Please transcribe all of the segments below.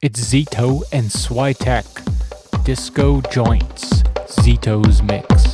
It's Zito and Switek. Disko Jointz. Zito's Mix.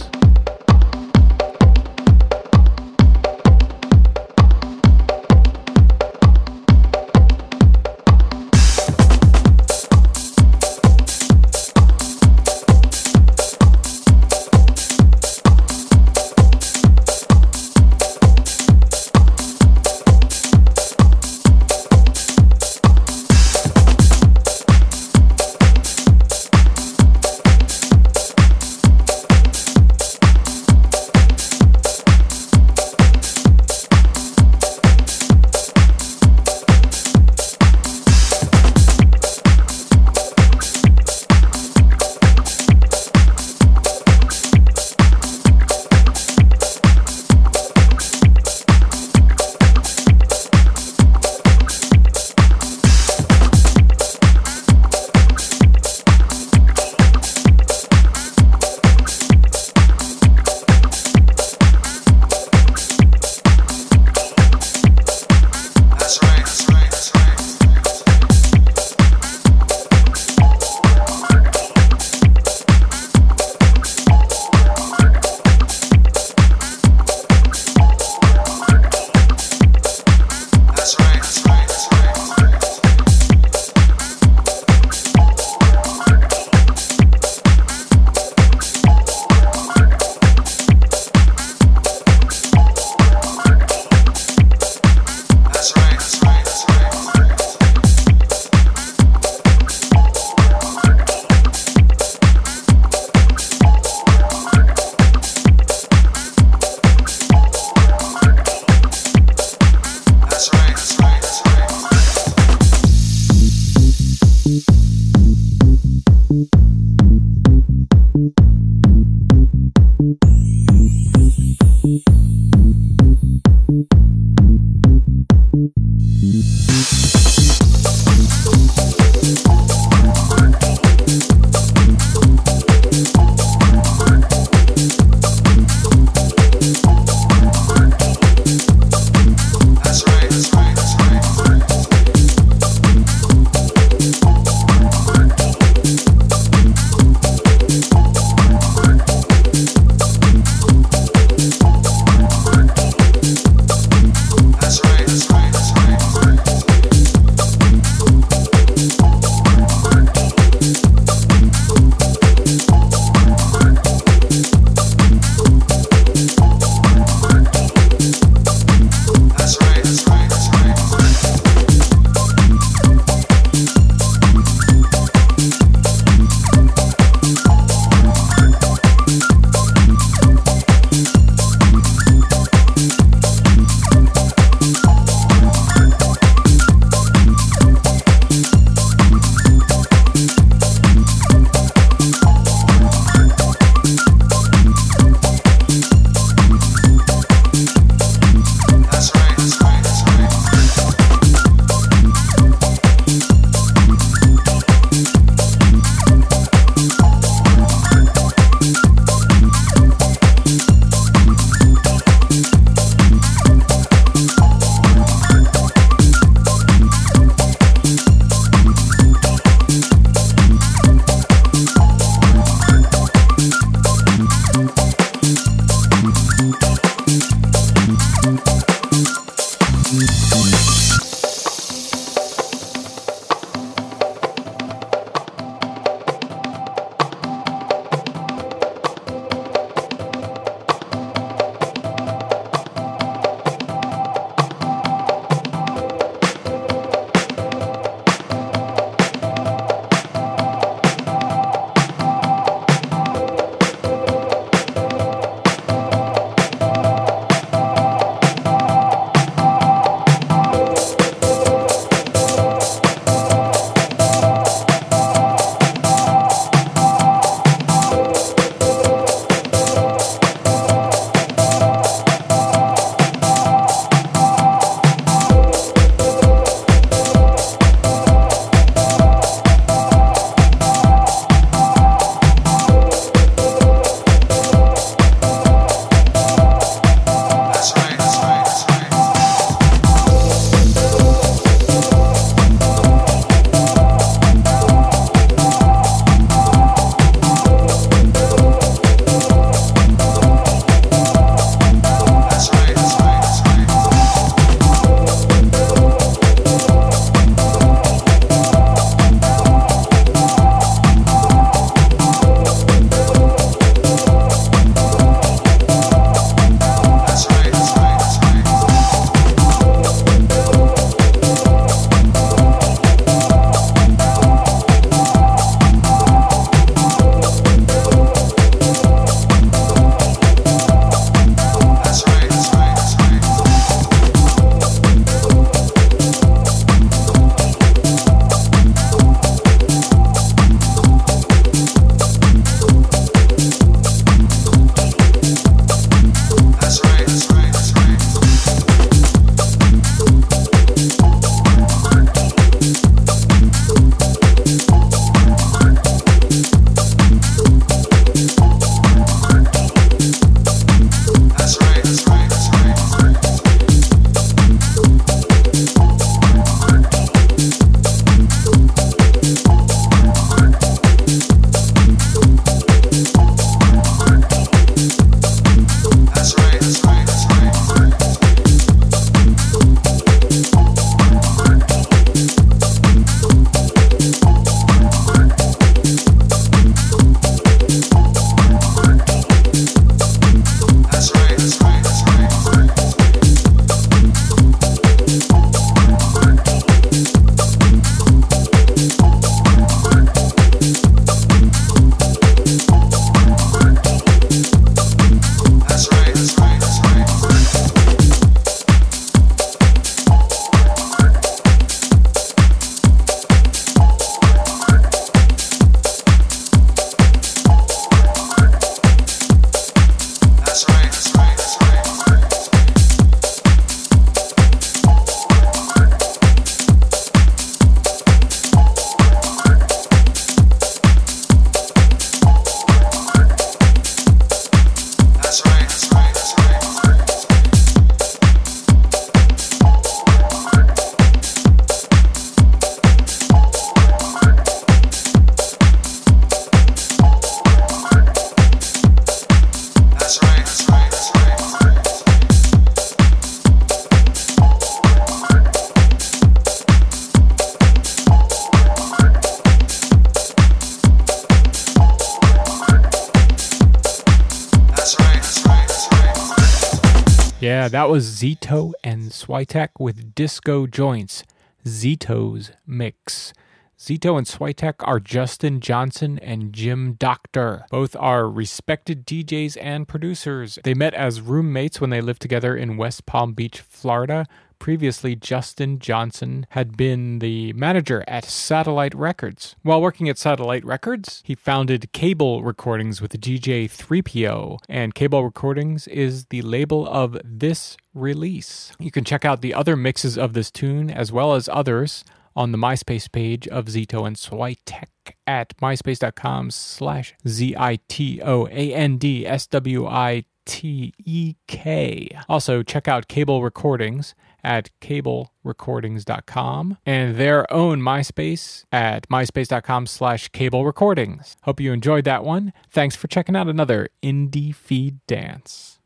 Yeah, that was Zito and Switek with Disko Jointz, Zito's Mix. Zito and Switek are Justin Johnson and Jim Doctor. Both are respected DJs and producers. They met as roommates when they lived together in West Palm Beach, Florida. Previously, Justin Johnson had been the manager at Satellite Records. While working at Satellite Records, he founded Cable Recordings with DJ 3PO, and Cable Recordings is the label of this release. You can check out the other mixes of this tune as well as others on the MySpace page of Zito and Switek at myspace.com slash Z-I-T-O-A-N-D-S-W-I-T-E-K. Also, check out Cable Recordings at cablerecordings.com and their own MySpace at myspace.com slash cable recordings. Hope you enjoyed that one. Thanks for checking out another IndieFeed Dance.